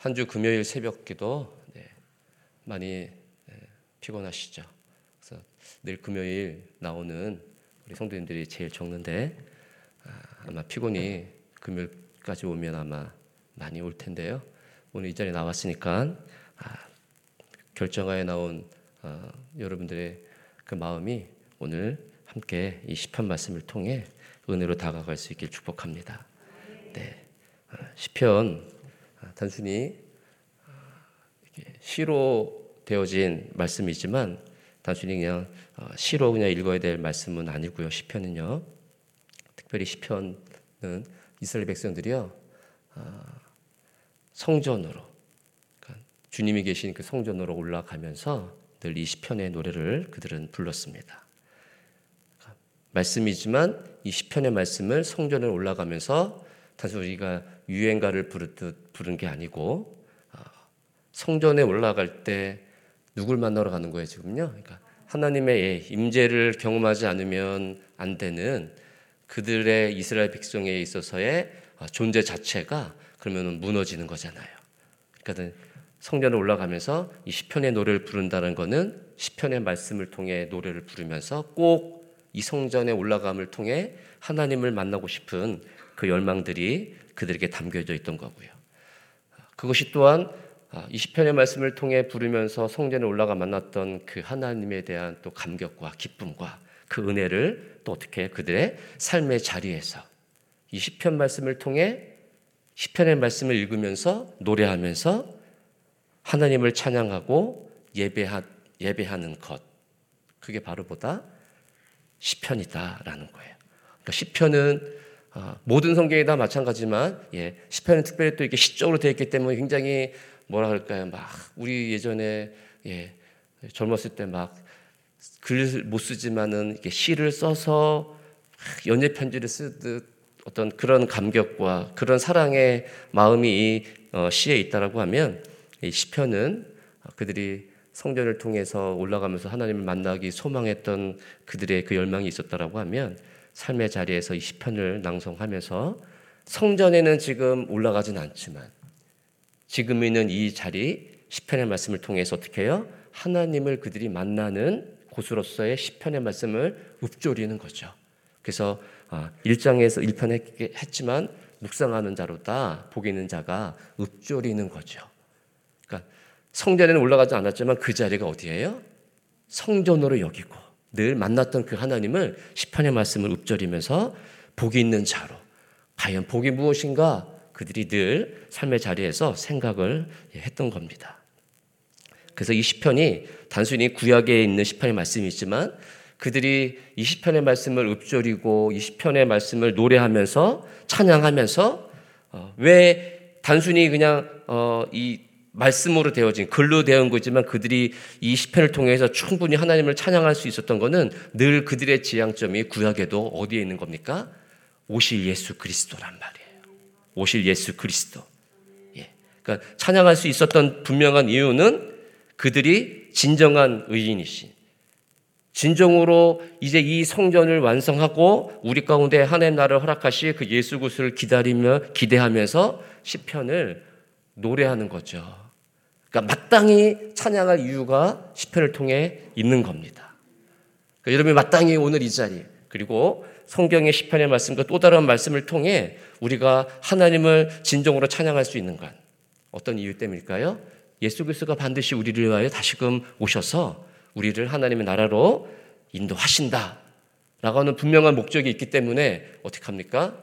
한 주 금요일 새벽 기도 네, 많이 네, 피곤하시죠. 그래서 늘 금요일 나오는 우리 성도님들이 제일 적는데 아, 마 피곤이 금요일까지 오면 아마 많이 올 텐데요. 오늘 이 자리에 나왔으니까 아, 결정하에 나온 아, 여러분들의 그 마음이 오늘 함께 이 시편 말씀을 통해 은혜로 다가갈 수 있길 축복합니다. 네, 아, 시편 아, 단순히 시로 되어진 말씀이지만 단순히 그냥 어, 시로 그냥 읽어야 될 말씀은 아니고요. 시편은요. 특별히 시편은 이스라엘 백성들이요. 성전으로 그러니까 주님이 계신 그 성전으로 올라가면서 늘 이 시편의 노래를 그들은 불렀습니다. 그러니까 말씀이지만 이 시편의 말씀을 성전에 올라가면서 단순 우리가 유행가를 부르듯 부른 게 아니고 아, 성전에 올라갈 때 누굴 만나러 가는 거예요 지금요? 그러니까 하나님의 임재를 경험하지 않으면 안 되는 그들의 이스라엘 백성에 있어서의 아, 존재 자체가 그러면 무너지는 거잖아요. 그러니까 성전에 올라가면서 이 시편의 노래를 부른다는 것은 시편의 말씀을 통해 노래를 부르면서 꼭 이 성전에 올라감을 통해 하나님을 만나고 싶은 그 열망들이 그들에게 담겨져 있던 거고요. 그것이 또한 아, 이 시편의 말씀을 통해 부르면서 성전에 올라가 만났던 그 하나님에 대한 또 감격과 기쁨과 그 은혜를 또 어떻게 그들의 삶의 자리에서 이 시편 말씀을 통해 시편의 말씀을 읽으면서 노래하면서 하나님을 찬양하고 예배하, 예배하는 것 그게 바로 보다 시편이다라는 거예요. 그러니까 시편은 어, 모든 성경이 다 마찬가지지만 예, 시편은 특별히 또 이렇게 시적으로 되어 있기 때문에 굉장히 뭐라 할까요? 막 우리 예전에 예, 젊었을 때 막 글 못 쓰지만은 이렇게 시를 써서 연애 편지를 쓰듯 어떤 그런 감격과 그런 사랑의 마음이 이 어, 시에 있다라고 하면 이 시편은 그들이 성전을 통해서 올라가면서 하나님을 만나기 소망했던 그들의 그 열망이 있었다라고 하면 삶의 자리에서 이 시편을 낭송하면서 성전에는 지금 올라가진 않지만 지금 있는 이 자리 시편의 말씀을 통해서 어떻게 해요? 하나님을 그들이 만나는 곳으로서의 시편의 말씀을 읊조리는 거죠. 그래서 1장에서 아, 1편 했지만 묵상하는 자로다 있는 자가 읊조리는 거죠. 그러니까 성전에는 올라가지 않았지만 그 자리가 어디예요? 성전으로 여기고 늘 만났던 그 하나님을 시편의 말씀을 읊조리면서 복이 있는 자로 과연 복이 무엇인가 그들이 늘 삶의 자리에서 생각을 했던 겁니다. 그래서 이 시편이 단순히 구약에 있는 시편의 말씀이지만 그들이 이 시편의 말씀을 읊조리고 이 시편의 말씀을 노래하면서 찬양하면서 어, 왜 단순히 그냥 어, 이 말씀으로 되어진 글로 되어 거지만 그들이 이 시편을 통해서 충분히 하나님을 찬양할 수 있었던 것은 늘 그들의 지향점이 구약에도 어디에 있는 겁니까? 오실 예수 그리스도란 말이에요. 오실 예수 그리스도. 예. 그러니까 찬양할 수 있었던 분명한 이유는 그들이 진정한 의인이신 진정으로 이제 이 성전을 완성하고 우리 가운데 하나님 나를 허락하시 그 예수 그리스도를 기다리며 기대하면서 시편을 노래하는 거죠. 그러니까 마땅히 찬양할 이유가 시편을 통해 있는 겁니다. 그러니까 여러분이 마땅히 오늘 이 자리 그리고 성경의 시편의 말씀과 또 다른 말씀을 통해 우리가 하나님을 진정으로 찬양할 수 있는 것 어떤 이유 때문일까요? 예수 그리스도가 반드시 우리를 위하여 다시금 오셔서 우리를 하나님의 나라로 인도하신다. 라고 하는 분명한 목적이 있기 때문에 어떻게 합니까?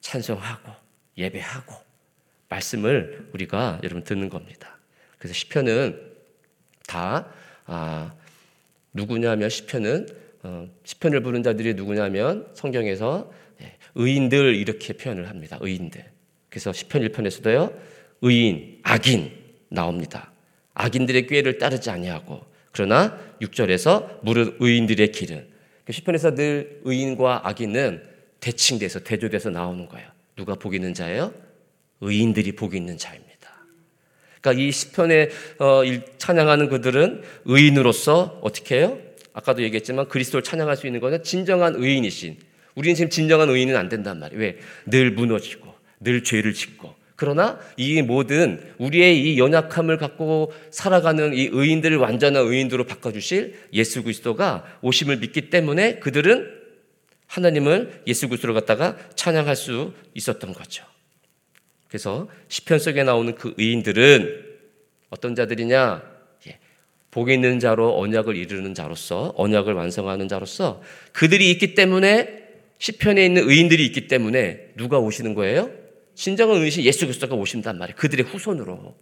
찬송하고 예배하고 말씀을 우리가 여러분 듣는 겁니다. 그래서 시편은 다 아, 누구냐면 시편은 어, 시편을 부른 자들이 누구냐면 성경에서 예, 의인들 이렇게 표현을 합니다. 의인들. 그래서 시편 1편에서도요. 의인, 악인 나옵니다. 악인들의 꾀를 따르지 아니하고 그러나 6절에서 무릇 의인들의 길은 그 시편에서 늘 의인과 악인은 대칭돼서 대조돼서 나오는 거예요. 누가 복 있는 자예요? 의인들이 복 있는 자입니다. 그러니까 이 시편에 어, 찬양하는 그들은 의인으로서 어떻게 해요? 아까도 얘기했지만 그리스도를 찬양할 수 있는 것은 진정한 의인이신. 우리는 지금 진정한 의인은 안 된단 말이에요. 왜? 늘 무너지고 늘 죄를 짓고 그러나 이 모든 우리의 이 연약함을 갖고 살아가는 이 의인들을 완전한 의인으로 바꿔주실 예수 그리스도가 오심을 믿기 때문에 그들은 하나님을 예수 그리스도를 갖다가 찬양할 수 있었던 거죠. 그래서 시편 속에 나오는 그 의인들은 어떤 자들이냐? 예, 복에 있는 자로 언약을 이루는 자로서 언약을 완성하는 자로서 그들이 있기 때문에 시편에 있는 의인들이 있기 때문에 누가 오시는 거예요? 진정한 의신 예수 그리스도가 오신단 말이에요. 그들의 후손으로.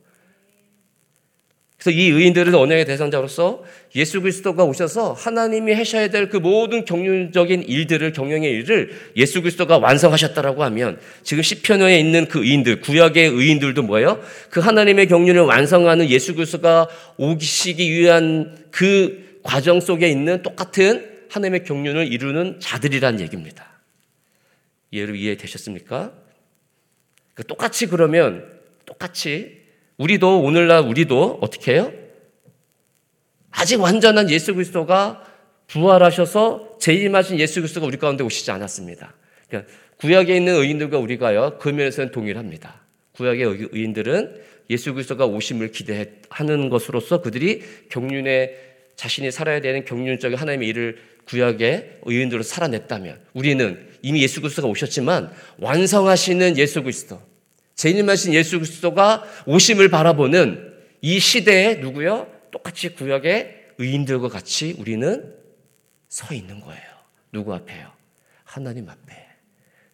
그래서 이 의인들은 언약의 대상자로서 예수 그리스도가 오셔서 하나님이 하셔야 될 그 모든 경륜적인 일들을 경영의 일을 예수 그리스도가 완성하셨다라고 하면 지금 시편에 있는 그 의인들 구약의 의인들도 뭐예요? 그 하나님의 경륜을 완성하는 예수 그리스도가 오시기 위한 그 과정 속에 있는 똑같은 하나님의 경륜을 이루는 자들이란 얘기입니다. 이해를 이해되셨습니까? 그러니까 똑같이 그러면 똑같이 우리도 오늘날 우리도 어떻게 해요? 아직 완전한 예수 그리스도가 부활하셔서 재림하신 예수 그리스도가 우리 가운데 오시지 않았습니다. 그러니까 구약에 있는 의인들과 우리가요 그 면에서는 동일합니다. 구약의 의인들은 예수 그리스도가 오심을 기대하는 것으로서 그들이 경륜에 자신이 살아야 되는 경륜적인 하나님의 일을 구약의 의인들로 살아냈다면 우리는 이미 예수 그리스도가 오셨지만 완성하시는 예수 그리스도 재림하신 예수 그리스도가 오심을 바라보는 이 시대에 누구요? 똑같이 구약의 의인들과 같이 우리는 서 있는 거예요. 누구 앞에요? 하나님 앞에.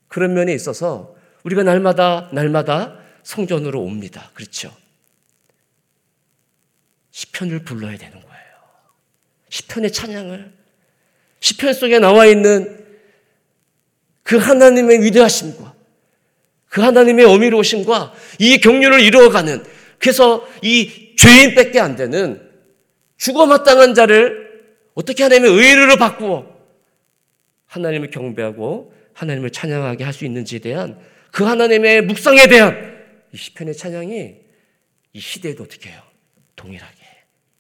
그런 면에 있어서 우리가 날마다 날마다 성전으로 옵니다. 그렇죠? 시편을 불러야 되는 거예요. 시편의 찬양을 시편 속에 나와 있는 그 하나님의 위대하심과 그 하나님의 어미로우심과 이 경륜을 이루어가는 그래서 이 죄인밖에 안 되는 죽어 마땅한 자를 어떻게 하나님의 의인으로 바꾸어 하나님을 경배하고 하나님을 찬양하게 할 수 있는지에 대한 그 하나님의 묵상에 대한 이 시편의 찬양이 이 시대에도 어떻게 해요? 동일하게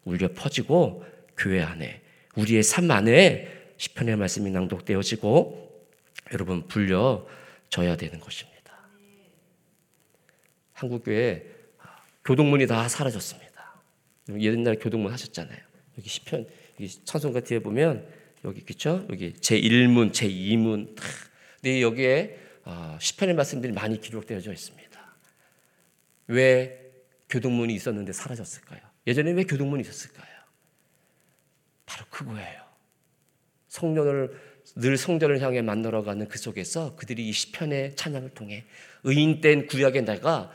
울려 퍼지고 교회 안에 우리의 삶 안에 시편의 말씀이 낭독되어지고 여러분 불려져야 되는 것입니다. 한국 교회 교동문이 다 사라졌습니다. 옛날 교동문 하셨잖아요. 여기 시편 찬송가 뒤에 보면 여기 그죠? 여기 제 1문, 제 2문 다. 근데 여기에 어, 시편의 말씀들이 많이 기록되어져 있습니다. 왜 교동문이 있었는데 사라졌을까요? 예전에 왜 교동문이 있었을까요? 바로 그거예요. 성령을 늘 성전을 향해 만나러 가는 그 속에서 그들이 이 시편의 찬양을 통해 의인된 구약의 내가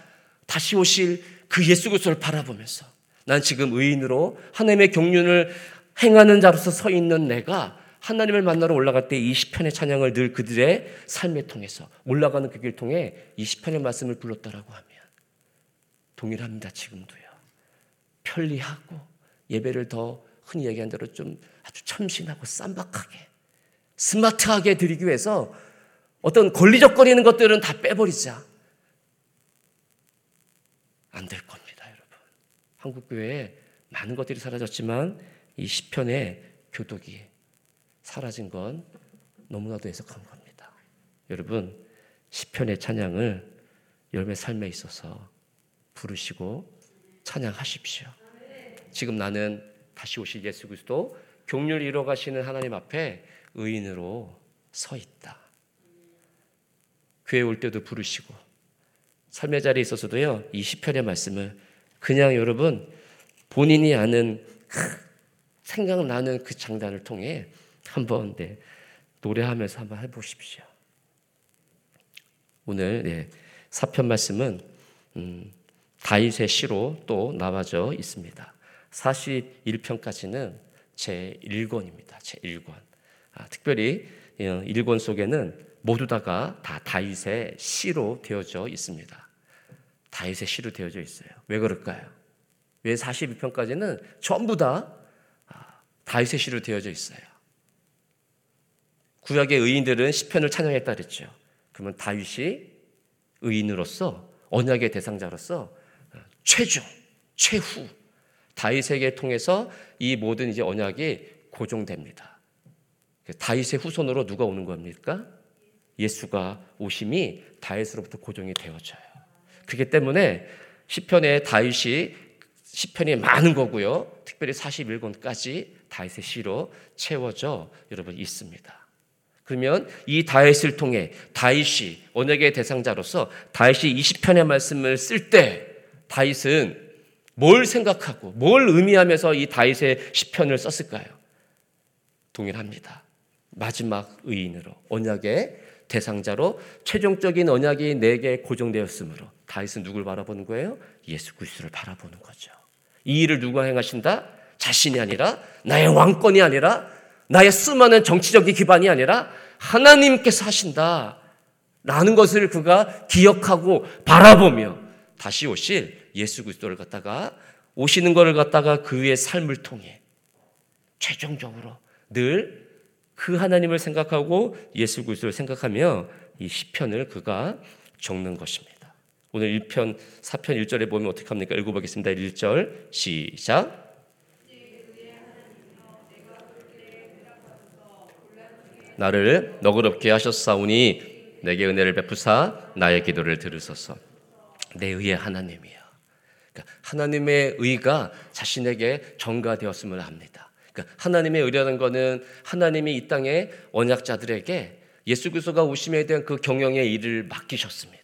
다시 오실 그 예수 그리스도를 바라보면서 난 지금 의인으로 하나님의 경륜을 행하는 자로서 서 있는 내가 하나님을 만나러 올라갈 때이 시편의 찬양을 늘 그들의 삶에 통해서 올라가는 그 길 통해 이 시편의 말씀을 불렀다라고 하면 동일합니다. 지금도요. 편리하고 예배를 더 흔히 얘기한 대로 좀 아주 참신하고 쌈박하게 스마트하게 드리기 위해서 어떤 권리적거리는 것들은 다 빼버리자. 안 될 겁니다, 여러분. 한국 교회에 많은 것들이 사라졌지만 이 시편의 교독이 사라진 건 너무나도 해석한 겁니다. 여러분, 시편의 찬양을 열매 삶에 있어서 부르시고 찬양하십시오. 지금 나는 다시 오실 예수 그리스도 경륜 이루어 가시는 하나님 앞에 의인으로 서 있다. 교회 올 때도 부르시고 삶의 자리에 있어서도요, 이 시편의 말씀을 그냥 여러분 본인이 아는 생각나는 그 장단을 통해 한번 네, 노래하면서 한번 해보십시오. 오늘 네, 사편 말씀은 음, 다윗의 시로 또 나와져 있습니다. 41편까지는 제 1권입니다. 제 1권. 아, 특별히 1권 어, 속에는 모두 다가 다 다윗의 시로 되어져 있습니다. 다윗의 시로 되어져 있어요. 왜 그럴까요? 왜 42편까지는 전부 다 아, 다윗의 시로 되어져 있어요. 구약의 의인들은 시편을 찬양했다 그랬죠. 그러면 다윗이 의인으로서 언약의 대상자로서 아, 최중, 최후 다윗에게 통해서 이 모든 이제 언약이 고정됩니다. 다윗의 후손으로 누가 오는 겁니까? 예수가 오심이 다윗으로부터 고정이 되어져요. 그렇기 때문에 시편에 다윗이 시편이 많은 거고요. 특별히 41권까지 다윗의 시로 채워져 여러분 있습니다. 그러면 이 다윗을 통해 다윗이 언약의 대상자로서 다윗이 20편의 말씀을 쓸 때 다윗은 뭘 생각하고 뭘 의미하면서 이 다윗의 시편을 썼을까요? 동일합니다. 마지막 의인으로 언약의 대상자로 최종적인 언약이 내게 고정되었으므로 다윗은 누굴 바라보는 거예요? 예수 그리스도를 바라보는 거죠. 이 일을 누가 행하신다? 자신이 아니라 나의 왕권이 아니라 나의 수많은 정치적인 기반이 아니라 하나님께서 하신다. 라는 것을 그가 기억하고 바라보며 다시 오실 예수 그리스도를 갖다가 오시는 것을 갖다가 그의 삶을 통해 최종적으로 늘 그 하나님을 생각하고 예수 그리스도를 생각하며 이 시편을 그가 적는 것입니다. 오늘 1편 4편 1절에 보면 어떻게 합니까? 읽어 보겠습니다. 1절 시작. 나를 너그럽게 하셨사오니 내게 은혜를 베푸사 나의 기도를 들으소서. 내 의의 하나님이야. 그러니까 하나님의 의가 자신에게 전가되었음을 합니다. 그러니까 하나님의 의라는 것은 하나님이 이 땅의 언약자들에게 예수 그리스도가 오심에 대한 그 경영의 일을 맡기셨습니다.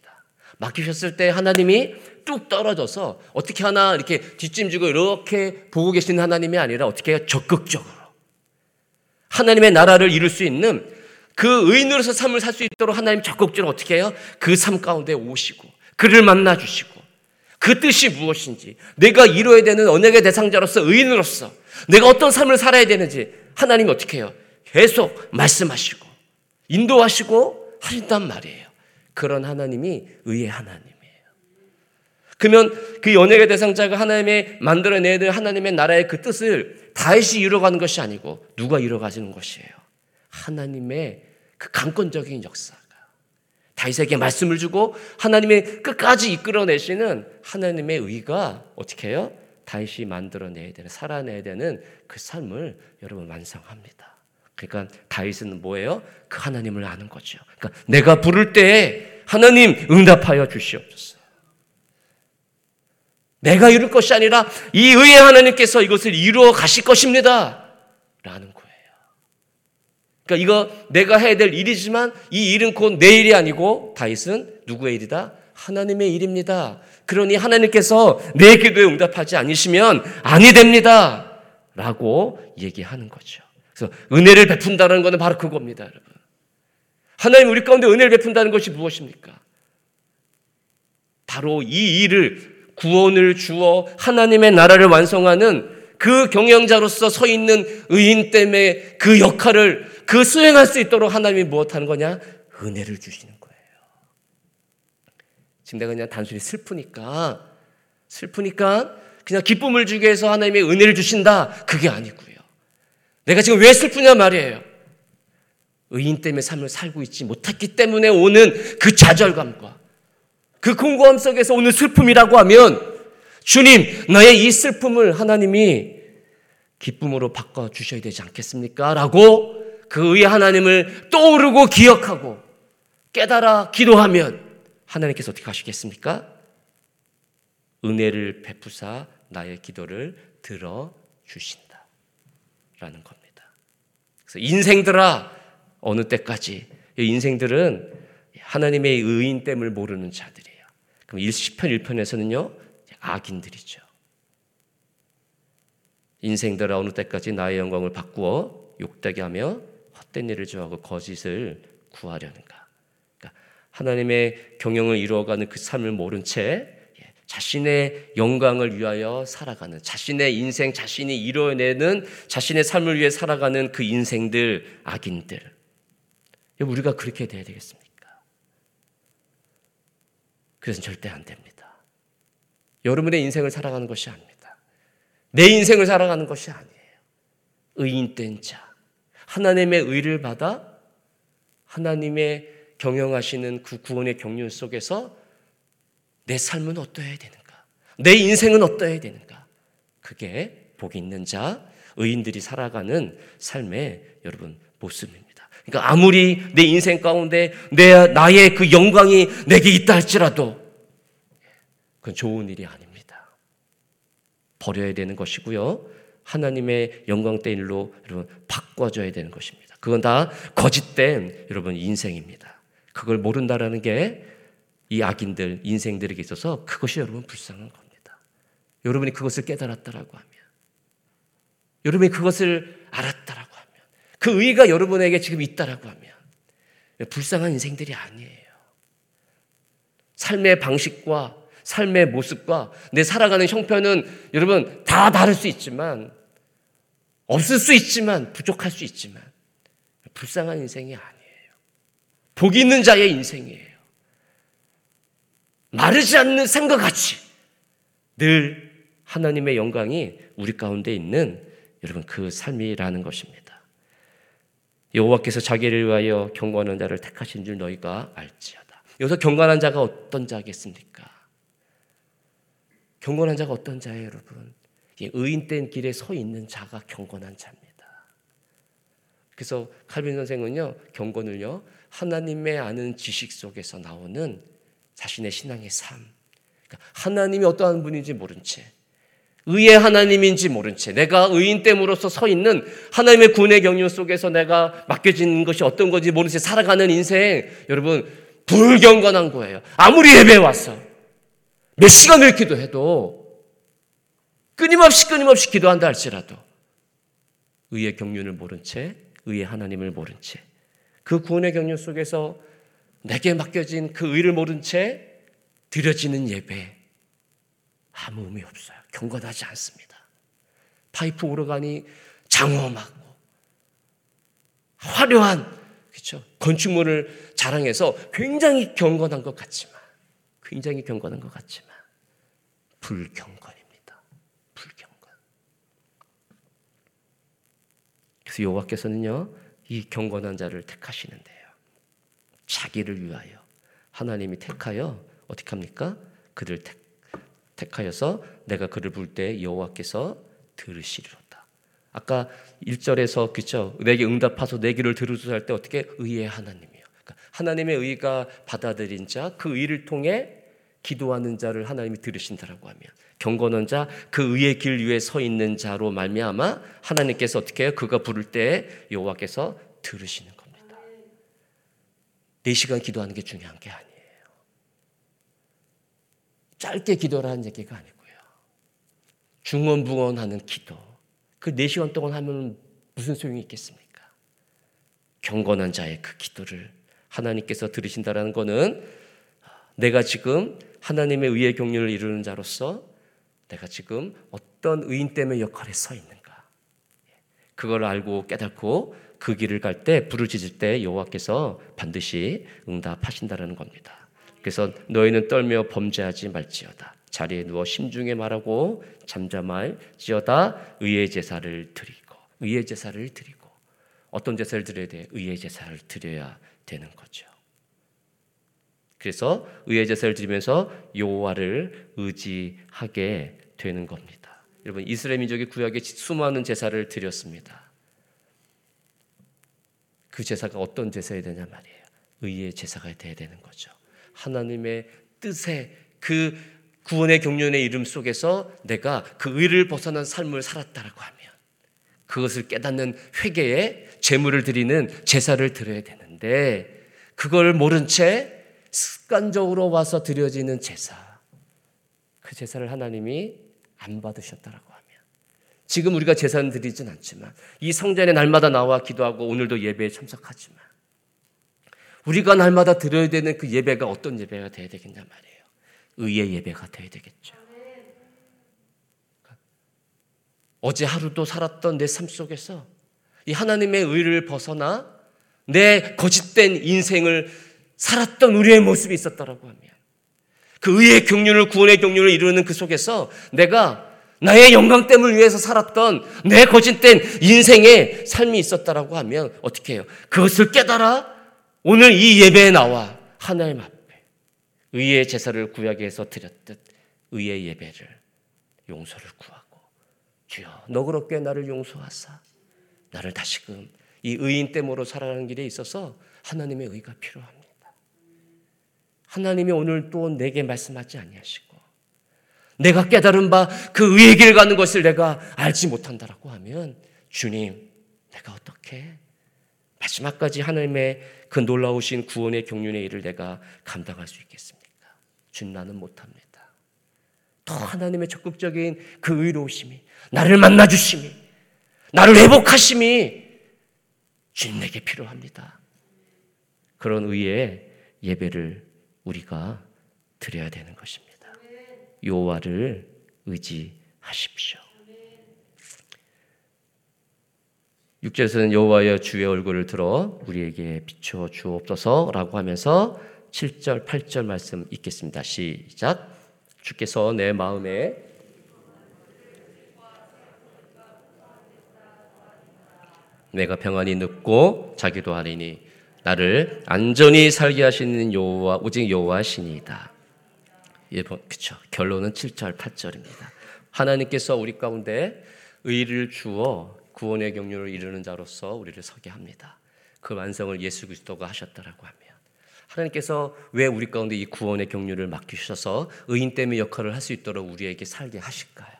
맡기셨을 때 하나님이 뚝 떨어져서 어떻게 하나 이렇게 뒷짐지고 이렇게 보고 계시는 하나님이 아니라 어떻게? 적극적으로 하나님의 나라를 이룰 수 있는 그 의인으로서 삶을 살 수 있도록 하나님 적극적으로 어떻게 해요? 그 삶 가운데 오시고 그를 만나 주시고 그 뜻이 무엇인지 내가 이루어야 되는 언약의 대상자로서 의인으로서 내가 어떤 삶을 살아야 되는지 하나님이 어떻게 해요? 계속 말씀하시고 인도하시고 하신단 말이에요. 그런 하나님이 의의 하나님이에요. 그러면 그 연예계 대상자가 하나님의 만들어내야 될 하나님의 나라의 그 뜻을 다시 이루어가는 것이 아니고 누가 이루어가시는 것이에요. 하나님의 그 강권적인 역사가 다윗에게 말씀을 주고 하나님의 끝까지 이끌어내시는 하나님의 의가 어떻게 해요? 다윗이 만들어내야 되는 살아내야 되는 그 삶을 여러분 완성합니다. 그러니까 다윗은 뭐예요? 그 하나님을 아는 거죠. 그러니까 내가 부를 때에 하나님 응답하여 주시옵소서. 내가 이룰 것이 아니라 이 의의 하나님께서 이것을 이루어 가실 것입니다. 라는 거예요. 그러니까 이거 내가 해야 될 일이지만 이 일은 곧 내 일이 아니고 다윗은 누구의 일이다? 하나님의 일입니다. 그러니 하나님께서 내 기도에 응답하지 않으시면 아니 됩니다. 라고 얘기하는 거죠. 그래서 은혜를 베푼다는 것은 바로 그겁니다, 여러분. 하나님 우리 가운데 은혜를 베푼다는 것이 무엇입니까? 바로 이 일을 구원을 주어 하나님의 나라를 완성하는 그 경영자로서 서 있는 의인 때문에 그 역할을 그 수행할 수 있도록 하나님이 무엇하는 거냐? 은혜를 주시는 거예요. 지금 내가 그냥 단순히 슬프니까 슬프니까 그냥 기쁨을 주기 위해서 하나님의 은혜를 주신다. 그게 아니고요. 내가 지금 왜 슬프냐 말이에요. 의인 때문에 삶을 살고 있지 못했기 때문에 오는 그 좌절감과 그 공고함 속에서 오는 슬픔이라고 하면 주님, 나의 이 슬픔을 하나님이 기쁨으로 바꿔 주셔야 되지 않겠습니까? 라고 그 의의 하나님을 떠오르고 기억하고 깨달아 기도하면 하나님께서 어떻게 하시겠습니까? 은혜를 베푸사 나의 기도를 들어 주신다. 라는 겁니다. 그래서 인생들아 어느 때까지 인생들은 하나님의 의인됨을 모르는 자들이에요. 그럼 10편 1편에서는요. 악인들이죠. 인생들아 어느 때까지 나의 영광을 바꾸어 욕되게 하며 헛된 일을 좋아하고 거짓을 구하려는가. 하나님의 경영을 이루어가는 그 삶을 모른 채 자신의 영광을 위하여 살아가는 자신의 인생 자신이 이뤄내는 자신의 삶을 위해 살아가는 그 인생들 악인들 우리가 그렇게 돼야 되겠습니까? 그래서 절대 안 됩니다. 여러분의 인생을 살아가는 것이 아닙니다. 내 인생을 살아가는 것이 아니에요. 의인된 자, 하나님의 의를 받아 하나님의 경영하시는 그 구원의 경륜 속에서 내 삶은 어떠해야 되는가? 내 인생은 어떠해야 되는가? 그게 복 있는 자, 의인들이 살아가는 삶의 여러분 모습입니다. 그러니까 아무리 내 인생 가운데 내 나의 그 영광이 내게 있다 할지라도 그건 좋은 일이 아닙니다. 버려야 되는 것이고요. 하나님의 영광된 일로 여러분 바꿔줘야 되는 것입니다. 그건 다 거짓된 여러분 인생입니다. 그걸 모른다라는 게 이 악인들 인생들에게 있어서 그것이 여러분 불쌍한 겁니다. 여러분이 그것을 깨달았다라고 하면 여러분이 그것을 알았다라고 하면 그 의가 여러분에게 지금 있다라고 하면 불쌍한 인생들이 아니에요. 삶의 방식과 삶의 모습과 내 살아가는 형편은 여러분 다 다를 수 있지만 없을 수 있지만 부족할 수 있지만 불쌍한 인생이 아니에요. 복 있는 자의 인생이에요. 마르지 않는 생과 같이 늘 하나님의 영광이 우리 가운데 있는 여러분 그 삶이라는 것입니다. 여호와께서 자기를 위하여 경건한 자를 택하신 줄 너희가 알지어다. 여기서 경건한 자가 어떤 자겠습니까? 경건한 자가 어떤 자예요, 여러분? 의인된 길에 서 있는 자가 경건한 자입니다. 그래서 칼빈 선생은요, 경건을요, 하나님의 아는 지식 속에서 나오는 자신의 신앙의 삶. 그러니까 하나님이 어떠한 분인지 모른 채, 의의 하나님인지 모른 채, 내가 의인됨으로서 서 있는 하나님의 군의 경륜 속에서 내가 맡겨진 것이 어떤 건지 모른 채 살아가는 인생, 여러분, 불경건한 거예요. 아무리 예배 와서 몇 시간을 기도해도 끊임없이 끊임없이 기도한다 할지라도 의의 경륜을 모른 채, 의의 하나님을 모른 채, 그 구원의 경륜 속에서 내게 맡겨진 그 의를 모른 채 드려지는 예배 아무 의미 없어요. 경건하지 않습니다. 파이프 오르가니 장엄하고 화려한 그렇죠 건축물을 자랑해서 굉장히 경건한 것 같지만 굉장히 경건한 것 같지만 불경건입니다. 불경건. 그래서 여호와께서는요 이 경건한 자를 택하시는데요. 자기를 위하여 하나님이 택하여 어떻게 합니까? 그들 택 택하여서 내가 그를 부를 때 여호와께서 들으시리로다. 아까 1절에서 그죠? 내게 응답하소 내 길을 들으소서 할 때 어떻게 의의 하나님이요. 그러니까 하나님의 의가 받아들인 자, 그 의를 통해 기도하는 자를 하나님이 들으신다라고 하면 경건한 자, 그 의의 길 위에 서 있는 자로 말미암아 하나님께서 어떻게 해요? 그가 부를 때 여호와께서 들으시는 겁니다. 4시간 기도하는 게 중요한 게 아니에요. 짧게 기도를 하는 얘기가 아니고요. 중언부언하는 기도. 그 4시간 동안 하면 무슨 소용이 있겠습니까? 경건한 자의 그 기도를 하나님께서 들으신다라는 것은 내가 지금 하나님의 의의 경륜을 이루는 자로서 내가 지금 어떤 의인 때문에 역할에 서 있는가. 그걸 알고 깨닫고 그 길을 갈 때 부르짖을 때 여호와께서 반드시 응답하신다라는 겁니다. 그래서 너희는 떨며 범죄하지 말지어다. 자리에 누워 심중에 말하고 잠잠할지어다 의의 제사를 드리고 의의 제사를 드리고 어떤 제사를 드려야 돼? 의의 제사를 드려야 되는 거죠. 그래서 의의 제사를 드리면서 여호와를 의지하게 되는 겁니다. 여러분 이스라엘 민족이 구약에 수많은 제사를 드렸습니다. 그 제사가 어떤 제사야 되냐 말이에요. 의의 제사가 돼야 되는 거죠. 하나님의 뜻에 그 구원의 경륜의 이름 속에서 내가 그 의를 벗어난 삶을 살았다라고 하면 그것을 깨닫는 회개에 제물을 드리는 제사를 드려야 되는데 그걸 모른 채 습관적으로 와서 드려지는 제사 그 제사를 하나님이 안 받으셨다라고 하면 지금 우리가 제사는 드리진 않지만 이 성전에 날마다 나와 기도하고 오늘도 예배에 참석하지만 우리가 날마다 드려야 되는 그 예배가 어떤 예배가 돼야 되겠냐 말이에요. 의의 예배가 돼야 되겠죠. 어제 하루도 살았던 내 삶 속에서 이 하나님의 의를 벗어나 내 거짓된 인생을 살았던 우리의 모습이 있었다라고 하면 그 의의 경륜을 구원의 경륜을 이루는 그 속에서 내가 나의 영광됨을 위해서 살았던 내 거짓된 인생의 삶이 있었다라고 하면 어떻게 해요? 그것을 깨달아 오늘 이 예배에 나와 하나님 앞에 의의 제사를 구약에서 드렸듯 의의 예배를 용서를 구하고 주여 너그럽게 나를 용서하사 나를 다시금 이 의인 됨으로 살아가는 길에 있어서 하나님의 의가 필요합니다. 하나님이 오늘 또 내게 말씀하지 아니하시고 내가 깨달은 바 그 의의 길 가는 것을 내가 알지 못한다라고 하면 주님, 내가 어떻게 마지막까지 하나님의 그 놀라우신 구원의 경륜의 일을 내가 감당할 수 있겠습니까? 주 나는 못합니다. 더 하나님의 적극적인 그 의로우심이 나를 만나 주심이 나를 회복하심이 주님 내게 필요합니다. 그런 의의 예배를 우리가 드려야 되는 것입니다. 요와를 의지하십시오. 6절에서는 여호와여 주의 얼굴을 들어 우리에게 비추어 주옵소서라고 하면서 7절 8절 말씀 읽겠습니다. 시작. 주께서 내 마음에 내가 평안히 눕고 자기도 하리니 나를 안전히 살게 하시는 여호와 오직 여호와시니이다. 예, 그렇죠. 결론은 7절 8절입니다. 하나님께서 우리 가운데 의를 주어 구원의 경륜을 이루는 자로서 우리를 서게 합니다. 그 완성을 예수 그리스도가 하셨다라고 하면 하나님께서 왜 우리 가운데 이 구원의 경륜을 맡기셔서 의인 때문에 역할을 할 수 있도록 우리에게 살게 하실까요?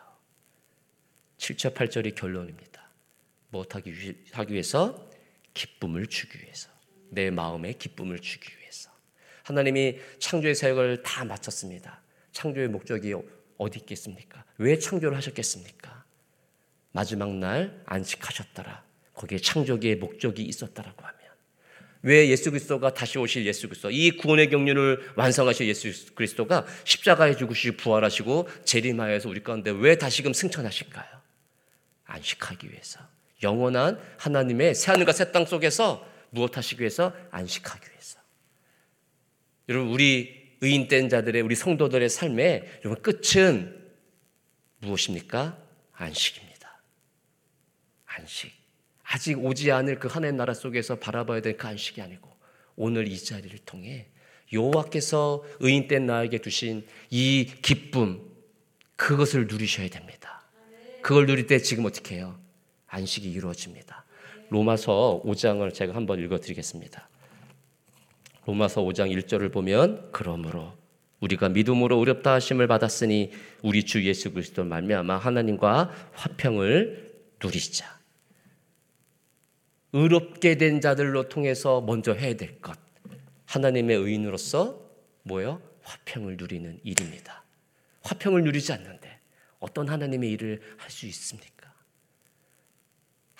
7절 8절이 결론입니다. 무엇하기 위해서? 기쁨을 주기 위해서. 내 마음에 기쁨을 주기 위해서. 하나님이 창조의 사역을 다 마쳤습니다. 창조의 목적이 어디 있겠습니까? 왜 창조를 하셨겠습니까? 마지막 날 안식하셨더라. 거기에 창조기의 목적이 있었다라고 하면 왜 예수 그리스도가 다시 오실 예수 그리스도 이 구원의 경륜을 완성하실 예수 그리스도가 십자가에 죽으시고 부활하시고 재림하여서 우리 가운데 왜 다시금 승천하실까요? 안식하기 위해서 영원한 하나님의 새 하늘과 새 땅 속에서 무엇 하시기 위해서? 안식하기 위해서. 여러분, 우리 의인된 자들의, 우리 성도들의 삶의 여러분, 끝은 무엇입니까? 안식입니다. 안식. 아직 오지 않을 그 하나님 나라 속에서 바라봐야 될 그 안식이 아니고 오늘 이 자리를 통해 여호와께서 의인된 나에게 두신 이 기쁨 그것을 누리셔야 됩니다. 그걸 누릴 때 지금 어떻게 해요? 안식이 이루어집니다. 로마서 5장을 제가 한번 읽어 드리겠습니다. 로마서 5장 1절을 보면 그러므로 우리가 믿음으로 어렵다 하심을 받았으니 우리 주 예수 그리스도 말미암아 하나님과 화평을 누리자. 의롭게 된 자들로 통해서 먼저 해야 될 것. 하나님의 의인으로서 뭐요? 화평을 누리는 일입니다. 화평을 누리지 않는데 어떤 하나님의 일을 할 수 있습니까?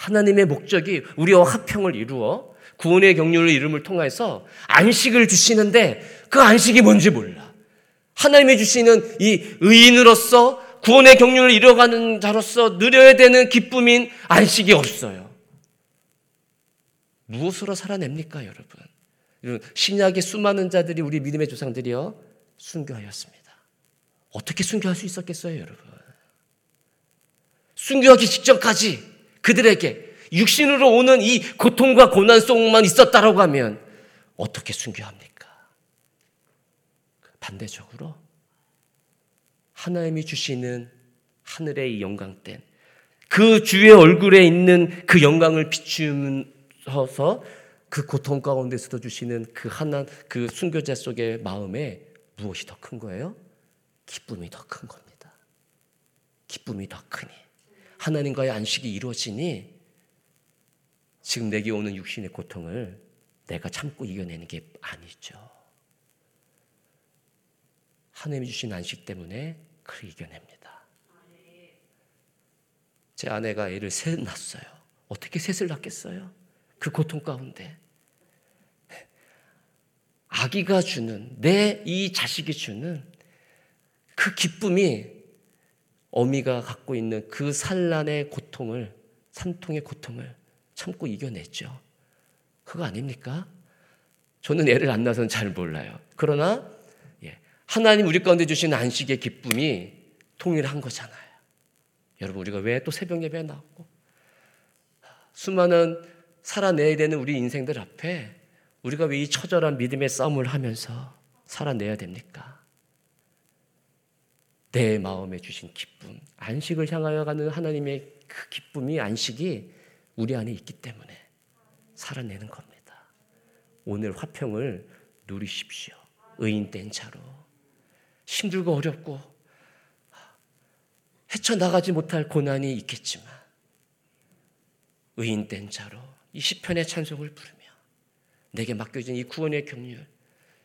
하나님의 목적이 우리와 화평을 이루어 구원의 경륜을 이름을 통해서 안식을 주시는데 그 안식이 뭔지 몰라. 하나님이 주시는 이 의인으로서 구원의 경륜을 이뤄가는 자로서 누려야 되는 기쁨인 안식이 없어요. 무엇으로 살아냅니까, 여러분? 신약의 수많은 자들이 우리 믿음의 조상들이요 순교하였습니다. 어떻게 순교할 수 있었겠어요, 여러분? 순교하기 직전까지 그들에게 육신으로 오는 이 고통과 고난 속만 있었다라고 하면 어떻게 순교합니까? 반대적으로 하나님이 주시는 하늘의 영광된 그 주의 얼굴에 있는 그 영광을 비추면서 그 고통 가운데서도 주시는 그 하나 그 순교자 속의 마음에 무엇이 더 큰 거예요? 기쁨이 더 큰 겁니다. 기쁨이 더 크니 하나님과의 안식이 이루어지니 지금 내게 오는 육신의 고통을 내가 참고 이겨내는 게 아니죠. 하나님이 주신 안식 때문에 그를 이겨냅니다. 제 아내가 애를 셋 낳았어요. 어떻게 셋을 낳겠어요? 그 고통 가운데. 아기가 주는, 내 이 자식이 주는 그 기쁨이 어미가 갖고 있는 그 산란의 고통을, 산통의 고통을 참고 이겨냈죠. 그거 아닙니까? 저는 애를 안 낳아서는 잘 몰라요. 그러나, 예, 하나님 우리 가운데 주신 안식의 기쁨이 통일한 거잖아요. 여러분, 우리가 왜 또 새벽 예배에 나왔고, 수많은 살아내야 되는 우리 인생들 앞에 우리가 왜 이 처절한 믿음의 싸움을 하면서 살아내야 됩니까? 내 마음에 주신 기쁨, 안식을 향하여 가는 하나님의 그 기쁨이 안식이 우리 안에 있기 때문에 살아내는 겁니다. 오늘 화평을 누리십시오. 의인된 자로. 힘들고 어렵고 뛰쳐나가지 못할 고난이 있겠지만 의인된 자로 이 시편의 찬송을 부르며 내게 맡겨진 이 구원의 경륜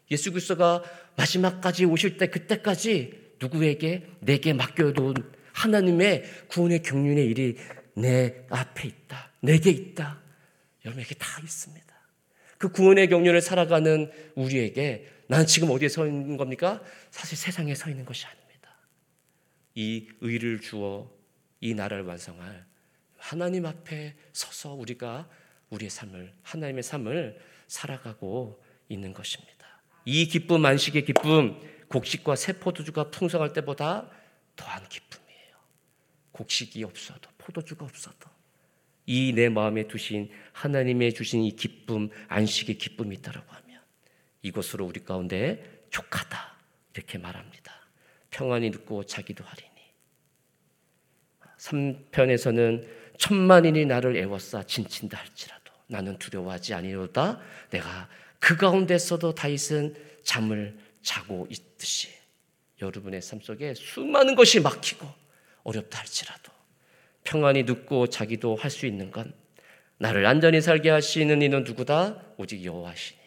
예수 그리스도가 마지막까지 오실 때 그때까지 누구에게 내게 맡겨둔 하나님의 구원의 경륜의 일이 내 앞에 있다. 내게 있다. 여러분에게 다 있습니다. 그 구원의 경륜을 살아가는 우리에게 난 지금 어디에 서 있는 겁니까? 사실 세상에 서 있는 것이 아닙니다. 이 의를 주어 이 나라를 완성할 하나님 앞에 서서 우리가 우리의 삶을 하나님의 삶을 살아가고 있는 것입니다. 이 기쁨 안식의 기쁨 곡식과 새 포도주가 풍성할 때보다 더한 기쁨이에요. 곡식이 없어도 포도주가 없어도 이 내 마음에 두신 하나님의 주신 이 기쁨 안식의 기쁨이 있다라고 하면 이것으로 우리 가운데 족하다 이렇게 말합니다. 평안이 늦고 자기도 하리니 3편에서는 천만인이 나를 애워싸 진친다 할지라도 나는 두려워하지 아니로다 내가 그 가운데서도 다윗은 잠을 자고 있듯이 여러분의 삶 속에 수많은 것이 막히고 어렵다 할지라도 평안이 늦고 자기도 할 수 있는 건 나를 안전히 살게 하시는 이는 누구다? 오직 여호와시니다.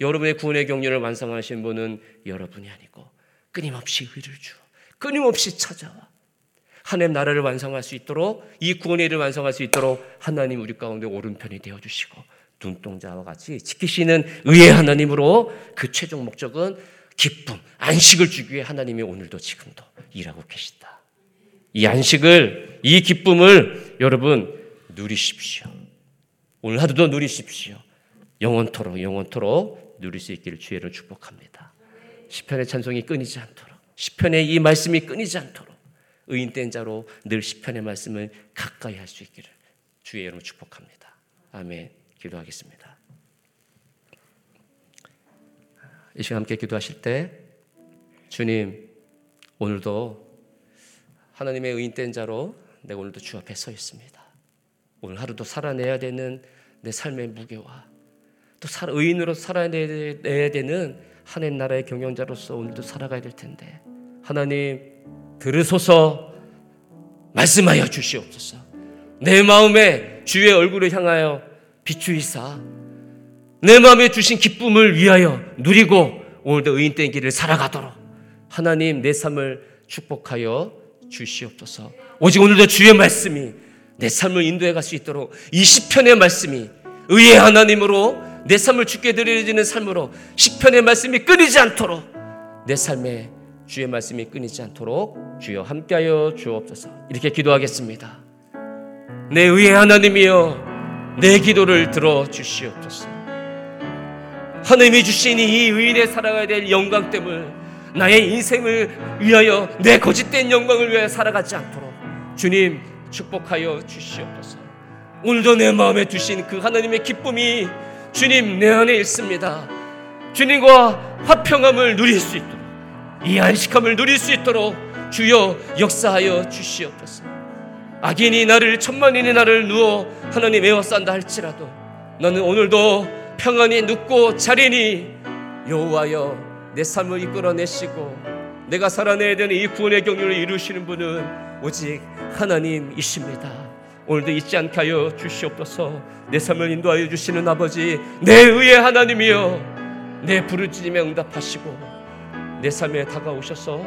여러분의 구원의 경륜을 완성하신 분은 여러분이 아니고 끊임없이 의를 주어 끊임없이 찾아와 하나님 나라를 완성할 수 있도록 이 구원의 일을 완성할 수 있도록 하나님 우리 가운데 오른편이 되어 주시고 눈동자와 같이 지키시는 의의 하나님으로 그 최종 목적은 기쁨, 안식을 주기 위해 하나님이 오늘도 지금도 일하고 계시다. 이 안식을, 이 기쁨을 여러분 누리십시오. 오늘 하루도 누리십시오. 영원토록, 영원토록 누릴 수 있기를 주의를 축복합니다. 시편의 찬송이 끊이지 않도록, 시편의 이 말씀이 끊이지 않도록 의인된 자로 늘 시편의 말씀을 가까이 할 수 있기를 주의 이름으로 축복합니다. 아멘. 기도하겠습니다. 이 시간 함께 기도하실 때 주님 오늘도 하나님의 의인된 자로 내가 오늘도 주 앞에 서 있습니다. 오늘 하루도 살아내야 되는 내 삶의 무게와 또 의인으로 살아내야 되는 하나님 나라의 경영자로서 오늘도 살아가야 될 텐데 하나님 들으소서 말씀하여 주시옵소서 내 마음에 주의 얼굴을 향하여 비추이사 내 마음에 주신 기쁨을 위하여 누리고 오늘도 의인된 길을 살아가도록 하나님 내 삶을 축복하여 주시옵소서. 오직 오늘도 주의 말씀이 내 삶을 인도해 갈 수 있도록 이 시편의 말씀이 의의 하나님으로 내 삶을 주께 드려지는 삶으로 시편의 말씀이 끊이지 않도록 내 삶에 주의 말씀이 끊이지 않도록 주여 함께하여 주옵소서. 이렇게 기도하겠습니다. 내 의의 하나님이여 내 기도를 들어 주시옵소서. 하나님이 주신 이 의인의 살아가야 될 영광됨을 나의 인생을 위하여 내 거짓된 영광을 위하여 살아가지 않도록 주님 축복하여 주시옵소서. 오늘도 내 마음에 두신 그 하나님의 기쁨이 주님 내 안에 있습니다. 주님과 화평함을 누릴 수 있도록 이 안식함을 누릴 수 있도록 주여 역사하여 주시옵소서. 악인이 나를 천만인이 나를 누워 하나님 에워싼다 할지라도 나는 오늘도 평안히 눕고 자리니 여호와여 내 삶을 이끌어내시고 내가 살아내야 되는 이 구원의 경륜을 이루시는 분은 오직 하나님이십니다. 오늘도 잊지 않게 하여 주시옵소서 내 삶을 인도하여 주시는 아버지 내 의의 하나님이여 내 부르짖음에 응답하시고 내 삶에 다가오셔서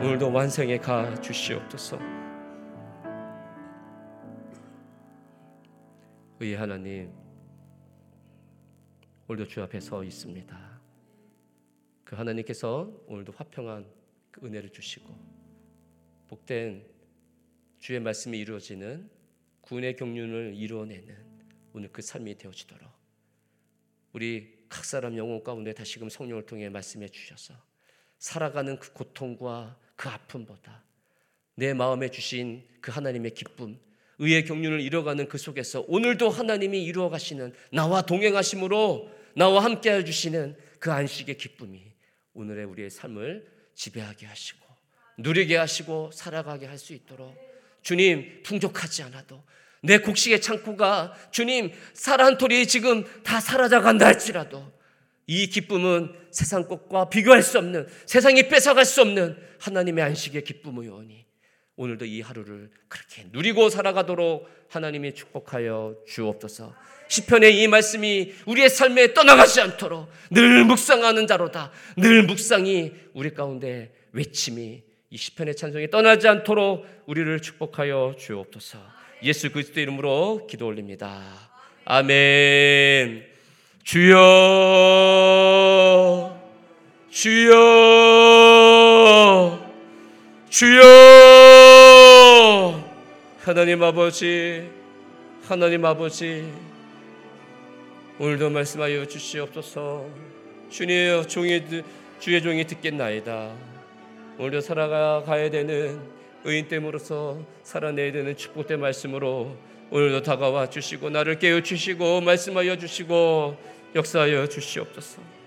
오늘도 완성해 가 주시옵소서 의의 하나님, 오늘도 주 앞에 서 있습니다. 그 하나님께서 오늘도 화평한 그 은혜를 주시고 복된 주의 말씀이 이루어지는 구원의 경륜을 이루어내는 오늘 그 삶이 되어지도록 우리 각 사람 영혼 가운데 다시금 성령을 통해 말씀해 주셔서 살아가는 그 고통과 그 아픔보다 내 마음에 주신 그 하나님의 기쁨 의의 경륜을 이뤄가는 그 속에서 오늘도 하나님이 이루어 가시는 나와 동행하심으로 나와 함께 해 주시는 그 안식의 기쁨이 오늘의 우리의 삶을 지배하게 하시고 누리게 하시고 살아가게 할 수 있도록 주님 풍족하지 않아도 내 곡식의 창고가 주님 쌀한 톨이 지금 다 사라져 간다 할지라도 이 기쁨은 세상 것과 비교할 수 없는 세상이 뺏어갈 수 없는 하나님의 안식의 기쁨의 원이 오늘도 이 하루를 그렇게 누리고 살아가도록 하나님이 축복하여 주옵소서. 시편의 이 말씀이 우리의 삶에 떠나가지 않도록 늘 묵상하는 자로다. 늘 묵상이 우리 가운데 외침이 이 시편의 찬송이 떠나지 않도록 우리를 축복하여 주옵소서. 예수 그리스도 이름으로 기도 올립니다. 아멘. 주여 주여 주여 하나님 아버지 하나님 아버지 오늘도 말씀하여 주시옵소서. 주님 종이 주의 종이 듣겠나이다. 오늘도 살아가야 되는 의인됨으로서 살아내야 되는 축복된 말씀으로 오늘도 다가와 주시고 나를 깨워 주시고 말씀하여 주시고 역사하여 주시옵소서